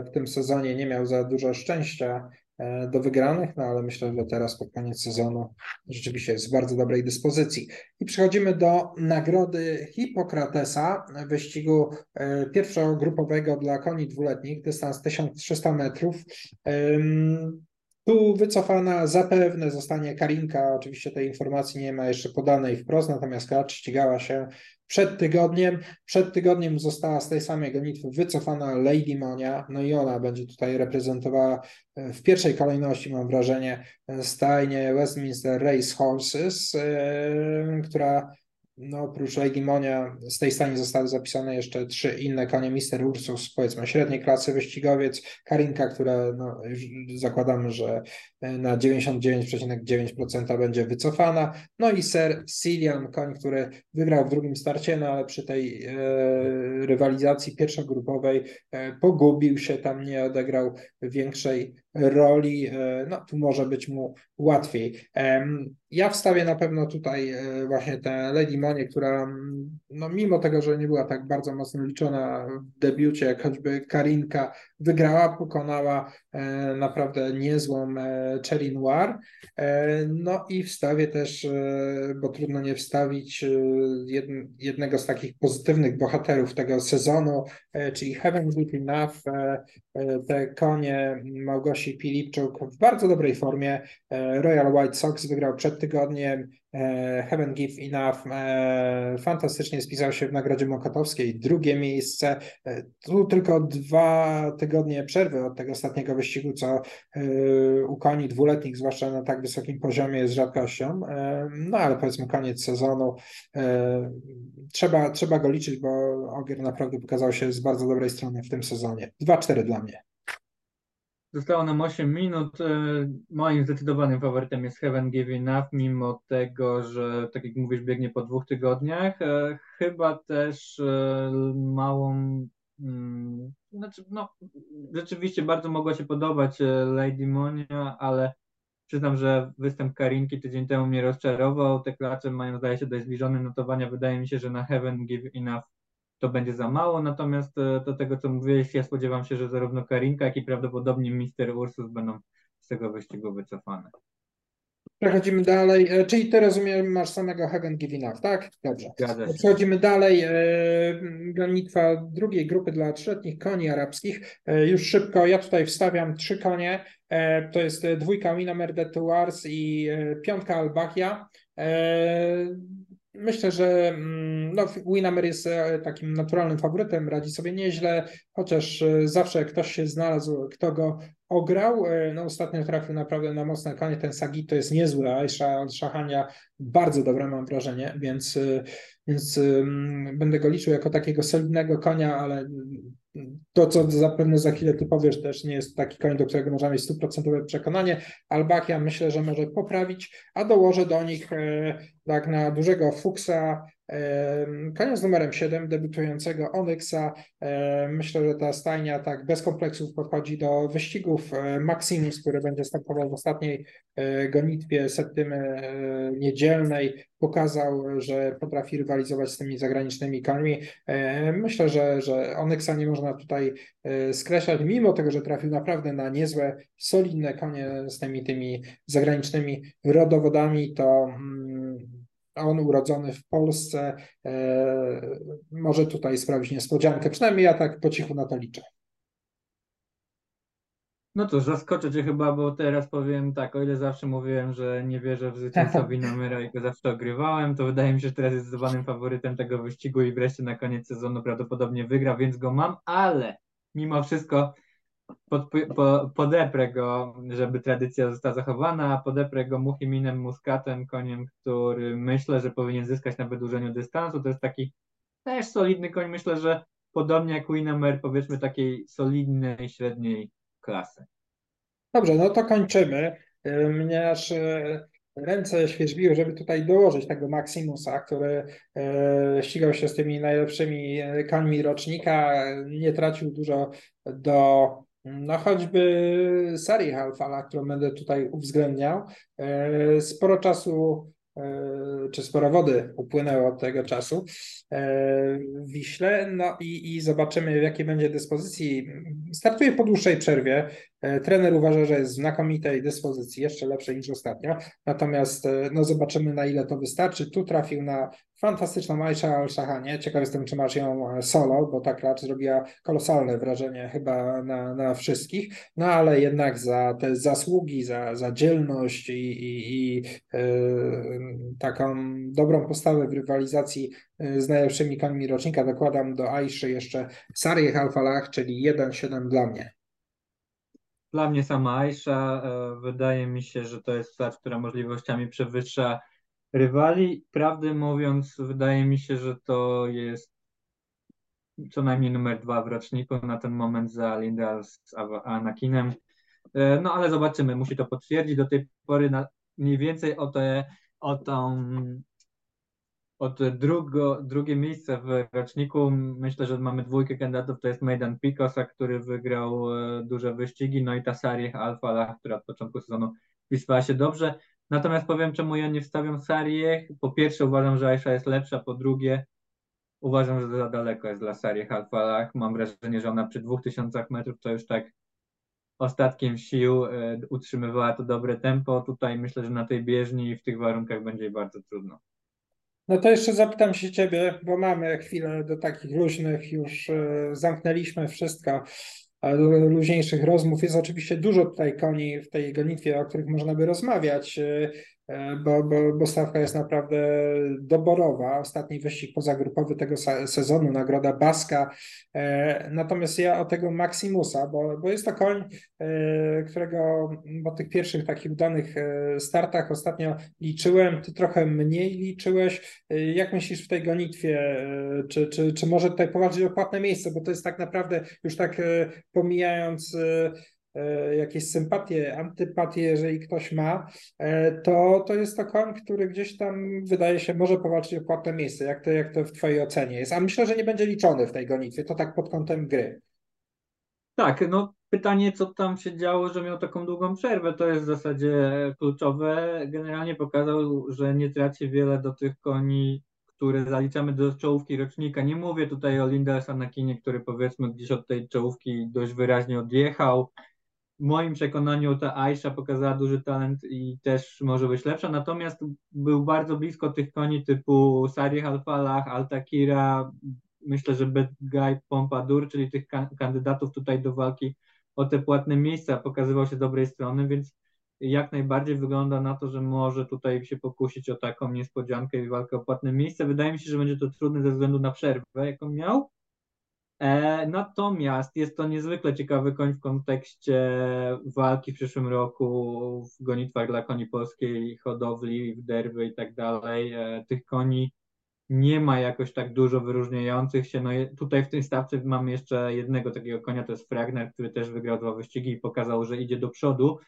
w tym sezonie nie miał za dużo szczęścia. E, do wygranych, no ale myślę, że teraz pod koniec sezonu rzeczywiście jest w bardzo dobrej dyspozycji. I przechodzimy do nagrody Hipokratesa, wyścigu e, pierwszogrupowego dla koni dwuletnich, dystans 1300 metrów. Tu wycofana zapewne zostanie Karinka. Oczywiście tej informacji nie ma jeszcze podanej wprost, natomiast Klacz ścigała się przed tygodniem. Przed tygodniem została z tej samej gonitwy wycofana Lady Monia, no i ona będzie tutaj reprezentowała e, w pierwszej kolejności, mam wrażenie, stajnie Westminster Race Horses, e, która no, oprócz Legimonia z tej stanie zostały zapisane jeszcze trzy inne konie. Mister Ursus, powiedzmy średniej klasy wyścigowiec, Karinka, która no, zakładamy, że e, na 99,9% będzie wycofana, no i Sir Cillian, koń, który wygrał w drugim starcie, no ale przy tej e, rywalizacji pierwszogrupowej e, pogubił się, tam nie odegrał większej roli, e, no tu może być mu łatwiej. Ja wstawię na pewno tutaj e, właśnie tę Lady Monie, która no mimo tego, że nie była tak bardzo mocno liczona w debiucie, jak choćby Karinka, wygrała, pokonała e, naprawdę niezłą Cherry Noir. No i wstawię też, bo trudno nie wstawić jednego z takich pozytywnych bohaterów tego sezonu, czyli Heaven Good Enough, te konie Małgosi Pilipczuk w bardzo dobrej formie. E, Royal White Sox wygrał przed tygodniem. E, Heaven Give Enough e, fantastycznie spisał się w Nagrodzie Mokotowskiej. Drugie miejsce. Tu tylko dwa tygodnie przerwy od tego ostatniego wyścigu, co u koni dwuletnich, zwłaszcza na tak wysokim poziomie, jest rzadkością. No ale powiedzmy koniec sezonu. Trzeba, trzeba go liczyć, bo Ogier naprawdę pokazał się z bardzo dobrej strony w tym sezonie. 2-4 dla mnie. Zostało nam 8 minut. E, moim zdecydowanym faworytem jest Heaven Give Enough, mimo tego, że tak jak mówisz, biegnie po dwóch tygodniach. E, chyba też e, małą. Mm, znaczy, no, rzeczywiście bardzo mogła się podobać Lady Monia, ale przyznam, że występ Karinki tydzień temu mnie rozczarował. Te klacze mają, zdaje się, dość zbliżone notowania. Wydaje mi się, że na Heaven Give Enough to będzie za mało, natomiast e, do tego, co mówiłeś, ja spodziewam się, że zarówno Karinka, jak i prawdopodobnie Mister Ursus będą z tego wyścigu wycofane. Przechodzimy dalej, e, czyli ty rozumiem, masz samego Hagen Enough, tak? Dobrze. Przechodzimy dalej. E, gonitwa drugiej grupy dla trzyletnich koni arabskich. Już szybko, ja tutaj wstawiam trzy konie. To jest dwójka Winamer de Tuars i piątka Albachia. Myślę, że mm, no, Winamer jest e, takim naturalnym faworytem, radzi sobie nieźle, chociaż e, zawsze ktoś się znalazł, kto go ograł. E, no, ostatnio trafił naprawdę na mocne konie. Ten Sagi to jest niezły, a Szachania bardzo dobre mam wrażenie, więc, więc będę go liczył jako takiego solidnego konia, ale to, co zapewne za chwilę ty powiesz, też nie jest taki koń, do którego możemy mieć stuprocentowe przekonanie. Albakia myślę, że może poprawić, a dołożę do nich tak na dużego Fuchsa, Konia z numerem 7, debiutującego Onyxa. Myślę, że ta stajnia tak bez kompleksów podchodzi do wyścigów. Maximus, który będzie startował w ostatniej e, gonitwie septymy e, niedzielnej, pokazał, że potrafi rywalizować z tymi zagranicznymi końmi. Myślę, że, że Onyxa nie można tutaj e, skreślać, mimo tego, że trafił naprawdę na niezłe, solidne konie z tymi, tymi zagranicznymi rodowodami, to mm, on urodzony w Polsce e, może tutaj sprawić niespodziankę. Przynajmniej ja tak po cichu na to liczę. No to zaskoczę Cię chyba, bo teraz powiem tak, o ile zawsze mówiłem, że nie wierzę w zwycięstwowi Namera i go zawsze ogrywałem, to wydaje mi się, że teraz jest zdecydowanym faworytem tego wyścigu i wreszcie na koniec sezonu prawdopodobnie wygra, więc go mam, ale mimo wszystko pod, po, podeprę go, żeby tradycja została zachowana, a podeprę go Muchiminem Muskatem, koniem, który myślę, że powinien zyskać na wydłużeniu dystansu. To jest taki też solidny koń, myślę, że podobnie jak Winnemer, powiedzmy takiej solidnej, średniej klasy. Dobrze, no to kończymy. Mnie aż e, ręce świeżbiły, żeby tutaj dołożyć tego Maximusa, który e, ścigał się z tymi najlepszymi e, końmi rocznika, nie tracił dużo do no choćby serii Halfala, którą będę tutaj uwzględniał. E, sporo czasu e, czy sporo wody upłynęło od tego czasu e, w Wiśle, no i, i zobaczymy w jakiej będzie dyspozycji. Startuje po dłuższej przerwie, Trener uważa, że jest w znakomitej dyspozycji, jeszcze lepszej niż ostatnio. Natomiast no zobaczymy, na ile to wystarczy. Tu trafił na fantastyczną Aisha Al-Shahanie. Ciekaw jestem, czy masz ją solo, bo ta klacz zrobiła kolosalne wrażenie chyba na, na wszystkich. No ale jednak za te zasługi, za, za dzielność i, i, i taką dobrą postawę w rywalizacji e, z najlepszymi koniami rocznika dokładam do Aiszy jeszcze Sarię Alfalach, czyli 1-7 dla mnie. Dla mnie sama Aisha. E, wydaje mi się, że to jest klacz, która możliwościami przewyższa rywali. Prawdę mówiąc, wydaje mi się, że to jest co najmniej numer dwa w roczniku na ten moment za Lindal z Anakinem. E, no ale zobaczymy, musi to potwierdzić. Do tej pory na, mniej więcej o, te, o tą od drugo, drugie miejsce w roczniku. Myślę, że mamy dwójkę kandydatów. To jest Maidan Picosa, który wygrał e, duże wyścigi, no i ta Sarih Alfala, która od początku sezonu pisała się dobrze. Natomiast powiem, czemu ja nie wstawiam Sarieh. Po pierwsze uważam, że Aisha jest lepsza, po drugie uważam, że za daleko jest dla Sarieh Alfalach. Mam wrażenie, że ona przy 2000 metrów to już tak ostatkiem sił e, utrzymywała to dobre tempo. Tutaj myślę, że na tej bieżni i w tych warunkach będzie bardzo trudno. No to jeszcze zapytam się ciebie, bo mamy chwilę do takich luźnych, już e, zamknęliśmy wszystko luźniejszych rozmów. Jest oczywiście dużo tutaj koni w tej gonitwie, o których można by rozmawiać. E, bo, bo, bo stawka jest naprawdę doborowa. Ostatni wyścig pozagrupowy tego sezonu, nagroda Baska. E, natomiast ja o tego Maximusa, bo, bo jest to koń, e, którego po tych pierwszych takich udanych startach ostatnio liczyłem. Ty trochę mniej liczyłeś. Jak myślisz w tej gonitwie? Czy, czy, czy może tutaj powalczyć o miejsce? Bo to jest tak naprawdę już tak pomijając jakieś sympatie, antypatie, jeżeli ktoś ma, e, to, to jest to koń, który gdzieś tam wydaje się może powalczyć o płatne miejsce. Jak to, jak to w Twojej ocenie jest? A myślę, że nie będzie liczony w tej gonitwie, to tak pod kątem gry. Tak, no pytanie, co tam się działo, że miał taką długą przerwę, to jest w zasadzie kluczowe. Generalnie pokazał, że nie traci wiele do tych koni, które zaliczamy do czołówki rocznika. Nie mówię tutaj o Lindelsa na kinie, który powiedzmy gdzieś od tej czołówki dość wyraźnie odjechał w moim przekonaniu ta Aisha pokazała duży talent i też może być lepsza, natomiast był bardzo blisko tych koni typu Sari Alfalah, Altakira, myślę, że Bad Guy Pompadour, czyli tych kandydatów tutaj do walki o te płatne miejsca, pokazywał się dobrej strony, więc jak najbardziej wygląda na to, że może tutaj się pokusić o taką niespodziankę i walkę o płatne miejsce. Wydaje mi się, że będzie to trudne ze względu na przerwę, jaką miał, natomiast jest to niezwykle ciekawy koń w kontekście walki w przyszłym roku w gonitwach dla koni polskiej, hodowli, w derby i tak dalej. E, tych koni nie ma jakoś tak dużo wyróżniających się. No tutaj w tej stawce mamy jeszcze jednego takiego konia, to jest Fragner, który też wygrał dwa wyścigi i pokazał, że idzie do przodu.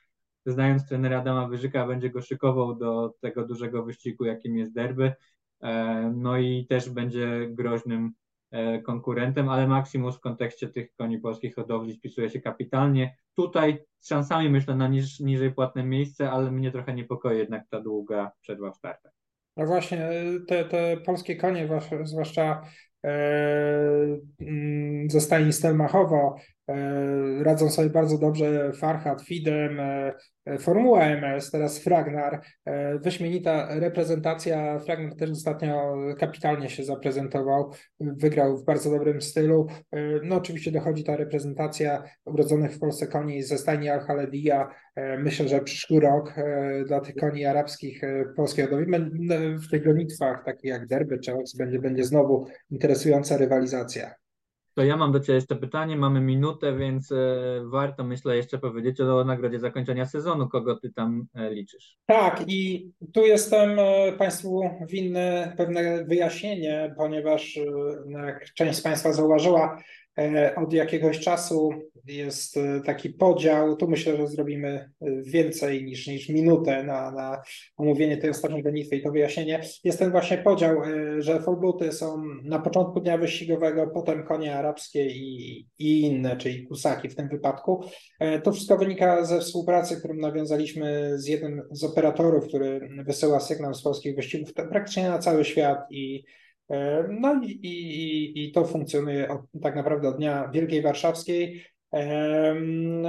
Znając trenera Adama Wyżyka, będzie go szykował do tego dużego wyścigu, jakim jest derby. E, no i też będzie groźnym E, konkurentem, ale Maximus w kontekście tych koni polskich hodowli spisuje się kapitalnie. Tutaj z szansami myślę na niż, niżej płatne miejsce, ale mnie trochę niepokoi jednak ta długa przerwa w startach. No właśnie, te, te polskie konie, zwłaszcza e, mm, ze stajni Stelmachowo, e, radzą sobie bardzo dobrze Farhad, Fidem, e, Formuła MS, teraz Fragnar, e, wyśmienita reprezentacja. Fragnar też ostatnio kapitalnie się zaprezentował, wygrał w bardzo dobrym stylu. E, no oczywiście dochodzi ta reprezentacja urodzonych w Polsce koni ze stajni Al-Haledia. E, myślę, że przyszły rok dla tych koni arabskich polskiej hodowli w tych gonitwach, takich jak Derby czy Ox, będzie, będzie znowu interesująca rywalizacja. To ja mam do Ciebie jeszcze pytanie, mamy minutę, więc e, warto myślę jeszcze powiedzieć o nagrodzie zakończenia sezonu, kogo Ty tam e, liczysz. Tak i tu jestem e, Państwu winny pewne wyjaśnienie, ponieważ jak część z Państwa zauważyła, od jakiegoś czasu jest e, taki podział. Tu myślę, że zrobimy e, więcej niż, niż minutę na, na omówienie tej ostatniej gonitwy i to wyjaśnienie. Jest ten właśnie podział, że folbuty są na początku dnia wyścigowego, potem konie arabskie i, i inne, czyli kusaki w tym wypadku. To wszystko wynika ze współpracy, którą nawiązaliśmy z jednym z operatorów, który wysyła sygnał z polskich wyścigów praktycznie na cały świat i E, no i, i, i to funkcjonuje od, tak naprawdę od dnia Wielkiej Warszawskiej.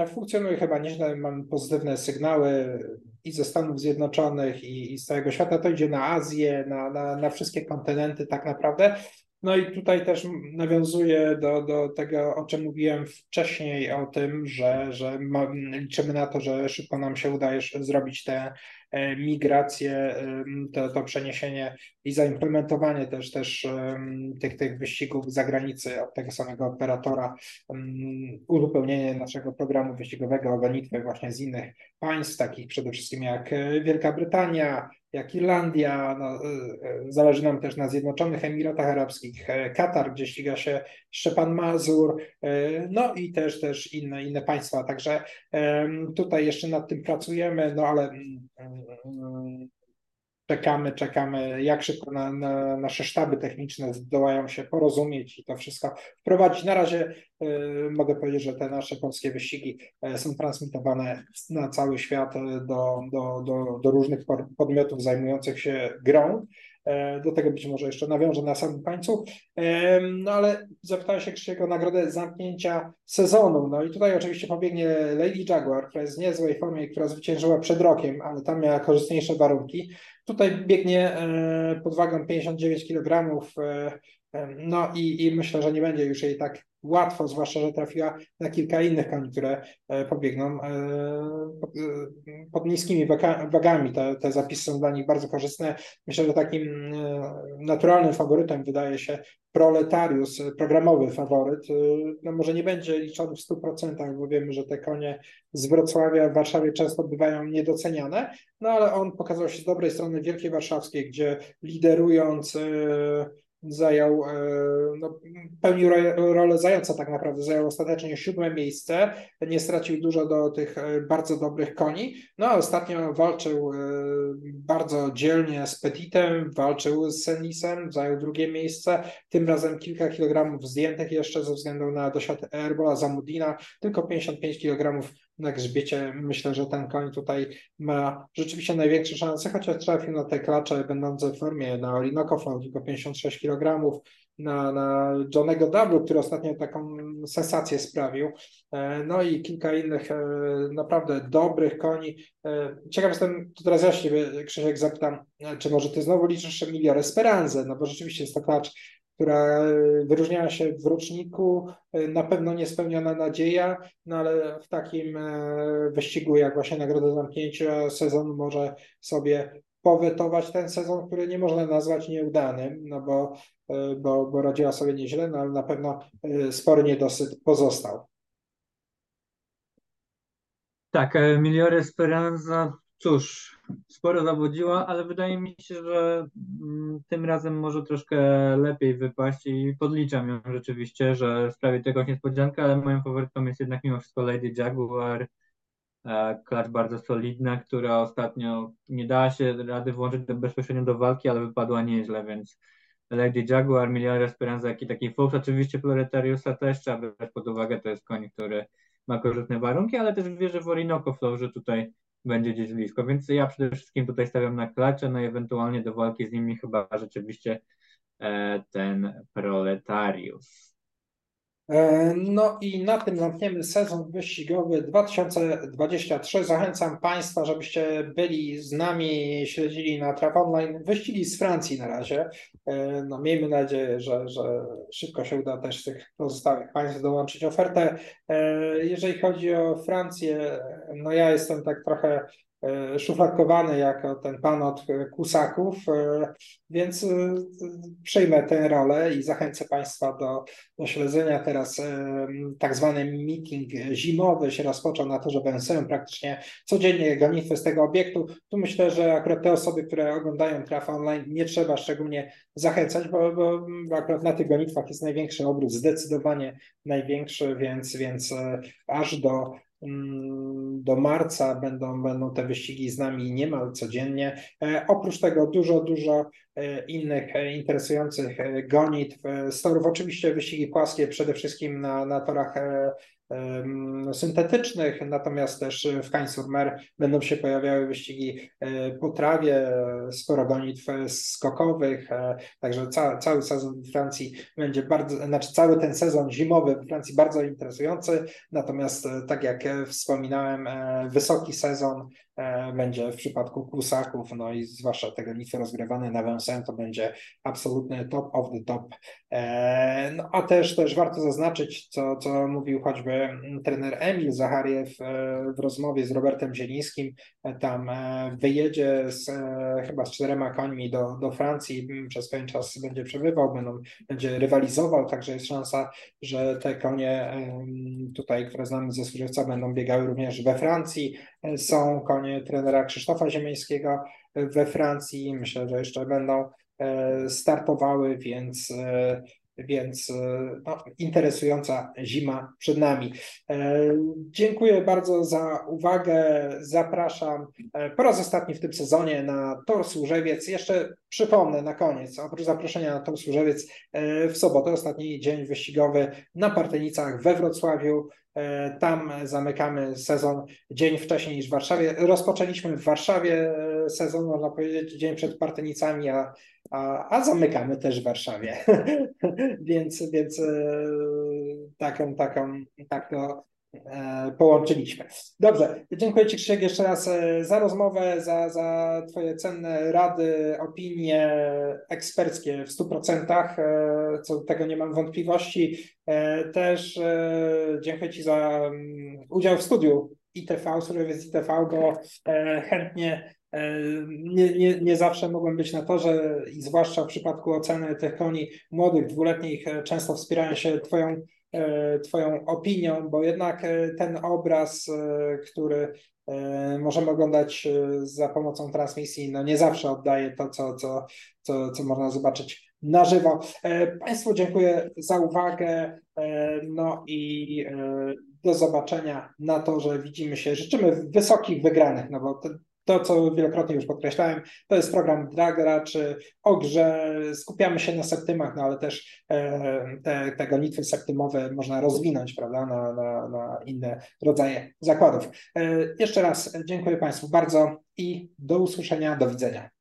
Funkcjonuje chyba nieźle, mamy pozytywne sygnały i ze Stanów Zjednoczonych, i, i z całego świata. To idzie na Azję, na, na, na wszystkie kontynenty tak naprawdę. No i tutaj też nawiązuję do, do tego, o czym mówiłem wcześniej, o tym, że, że ma, liczymy na to, że szybko nam się uda zrobić te E, migrację, to, to przeniesienie i zaimplementowanie też, też tych, tych wyścigów z zagranicy od tego samego operatora, uzupełnienie naszego programu wyścigowego o gonitwę właśnie z innych państw, takich przede wszystkim jak e, Wielka Brytania, jak Irlandia, no, e, zależy nam też na Zjednoczonych Emiratach Arabskich, Katar, gdzie ściga się Szczepan Mazur, no i też też inne, inne państwa, także tutaj jeszcze nad tym pracujemy, no ale czekamy, czekamy, jak szybko na, na, nasze sztaby techniczne zdołają się porozumieć i to wszystko wprowadzić. Na razie y, mogę powiedzieć, że te nasze polskie wyścigi y, są transmitowane na cały świat do, do, do, do różnych podmiotów zajmujących się grą. E, do tego być może jeszcze nawiążę na samym końcu. E, no ale zapytałem się Krzysiek o nagrodę zamknięcia sezonu. No i tutaj oczywiście pobiegnie Lady Jaguar, która jest w niezłej formie, która zwyciężyła przed rokiem, ale tam miała korzystniejsze warunki. Tutaj biegnie e, pod wagą 59 kg. No i, i myślę, że nie będzie już jej tak łatwo, zwłaszcza, że trafiła na kilka innych koni, które e, pobiegną e, pod, e, pod niskimi wagami. Te, te zapisy są dla nich bardzo korzystne. Myślę, że takim naturalnym faworytem wydaje się Proletarius, programowy faworyt. No może nie będzie liczony w 100%, bo wiemy, że te konie z Wrocławia w Warszawie często bywają niedoceniane, no ale on pokazał się z dobrej strony Wielkiej Warszawskiej, gdzie liderując zajął, e, no, pełnił rolę zająca tak naprawdę, zajął ostatecznie siódme miejsce, nie stracił dużo do tych e, bardzo dobrych koni, no a ostatnio walczył e, bardzo dzielnie z Petitem, walczył z Senisem, zajął drugie miejsce, tym razem kilka kilogramów zdjętych jeszcze ze względu na dosiad Erbola Zamudina, tylko 55 kilogramów na grzbiecie. Myślę, że ten koń tutaj ma rzeczywiście największe szanse, chociaż trafił na te klacze będące w formie na Orinoco Flow, tylko 56 kg, na, na Johnego W, który ostatnio taką sensację sprawił. E, no i kilka innych e, naprawdę dobrych koni. E, ciekaw jestem, to teraz ja się Krzysiek zapytam, czy może ty znowu liczysz Miliore Speranze, no bo rzeczywiście jest to klacz która wyróżniała się w roczniku, na pewno niespełniona nadzieja, no ale w takim e, wyścigu jak właśnie Nagroda Zamknięcia sezon może sobie powetować ten sezon, który nie można nazwać nieudanym, no bo, e, bo, bo radziła sobie nieźle, no ale na pewno e, spory niedosyt pozostał. Tak, Miliore Speranza Cóż, sporo zawodziła, ale wydaje mi się, że mm, tym razem może troszkę lepiej wypaść i podliczam ją rzeczywiście, że sprawi tego niespodziankę, ale moją faworytką jest jednak mimo wszystko Lady Jaguar, e, klacz bardzo solidna, która ostatnio nie dała się rady włączyć bezpośrednio do walki, ale wypadła nieźle, więc Lady Jaguar, Miliar Esperanza, jak i taki Fox, oczywiście Floretariusa też trzeba brać pod uwagę, to jest koń, który ma korzystne warunki, ale też wierzę w Orinoco Flow, że tutaj będzie gdzieś blisko. Więc ja przede wszystkim tutaj stawiam na klacze, no i ewentualnie do walki z nimi chyba rzeczywiście e, ten proletariusz. E, no i na tym zamkniemy sezon wyścigowy 2023. Zachęcam Państwa, żebyście byli z nami, śledzili na Trap Online wyścigi z Francji na razie. E, no miejmy nadzieję, że, że szybko się uda też z tych pozostałych państw dołączyć ofertę. Jeżeli chodzi o Francję, no ja jestem tak trochę E, szufladkowany jako ten pan od kusaków, e, więc e, przejmę tę rolę i zachęcę Państwa do, do śledzenia. Teraz tak zwany meeting zimowy się rozpoczął na to, że będę praktycznie codziennie gonitwy z tego obiektu. Tu myślę, że akurat te osoby, które oglądają trafę online, nie trzeba szczególnie zachęcać, bo, bo akurat na tych gonitwach jest największy obrót, zdecydowanie największy, więc, więc aż do do marca będą, będą te wyścigi z nami niemal codziennie. E, oprócz tego dużo, dużo e, innych e, interesujących gonitw, storów, oczywiście wyścigi płaskie przede wszystkim na, na torach syntetycznych, natomiast też w Hain-sur-Mer będą się pojawiały wyścigi po trawie, sporo gonitw skokowych, także ca cały sezon w Francji będzie bardzo, znaczy cały ten sezon zimowy w Francji bardzo interesujący, natomiast tak jak wspominałem, wysoki sezon E, będzie w przypadku Kusaków, no i zwłaszcza tego gonitwy rozgrywane na Vincennes, to będzie absolutny top of the top. E, no a też też warto zaznaczyć, co, co mówił choćby trener Emil Zachariew e, w rozmowie z Robertem Zielińskim, tam wyjedzie z, chyba z czterema końmi do, do Francji, przez pewien czas będzie przebywał, będą, będzie rywalizował, także jest szansa, że te konie tutaj, które znamy ze Służewca, będą biegały również we Francji. Są konie trenera Krzysztofa Ziemińskiego we Francji. Myślę, że jeszcze będą e, startowały, więc e, więc e, no, interesująca zima przed nami. Dziękuję bardzo za uwagę. Zapraszam po raz ostatni w tym sezonie na Tor Służewiec. Jeszcze przypomnę na koniec, oprócz zaproszenia na Tor Służewiec w sobotę, ostatni dzień wyścigowy na Partenicach we Wrocławiu. E, tam zamykamy sezon dzień wcześniej niż w Warszawie. Rozpoczęliśmy w Warszawie e, sezon, można powiedzieć, dzień przed Partenicami, a, a, a zamykamy też w Warszawie. więc więc e, taką, taką, tak to E, połączyliśmy. Dobrze, dziękuję Ci Krzysiek jeszcze raz e, za rozmowę, za, za Twoje cenne rady, opinie eksperckie w 100%, e, co do tego nie mam wątpliwości. Też dziękuję Ci za mm, udział w studiu ITV, Surowiec ITV, bo chętnie nie, nie, nie zawsze mogłem być na torze i zwłaszcza w przypadku oceny tych koni młodych, dwuletnich, często wspierają się Twoją E, twoją opinią, bo jednak e, ten obraz, e, który możemy oglądać za pomocą transmisji, no nie zawsze oddaje to, co, co, co, co można zobaczyć na żywo. Państwu dziękuję za uwagę. No i do zobaczenia na to, że widzimy się. Życzymy wysokich wygranych, no bo to, co wielokrotnie już podkreślałem, to jest program dla graczy o grze. Skupiamy się na septymach, no ale też e, te, te gonitwy septymowe można rozwinąć prawda, na, na, na inne rodzaje zakładów. E, jeszcze raz dziękuję Państwu bardzo i do usłyszenia, do widzenia.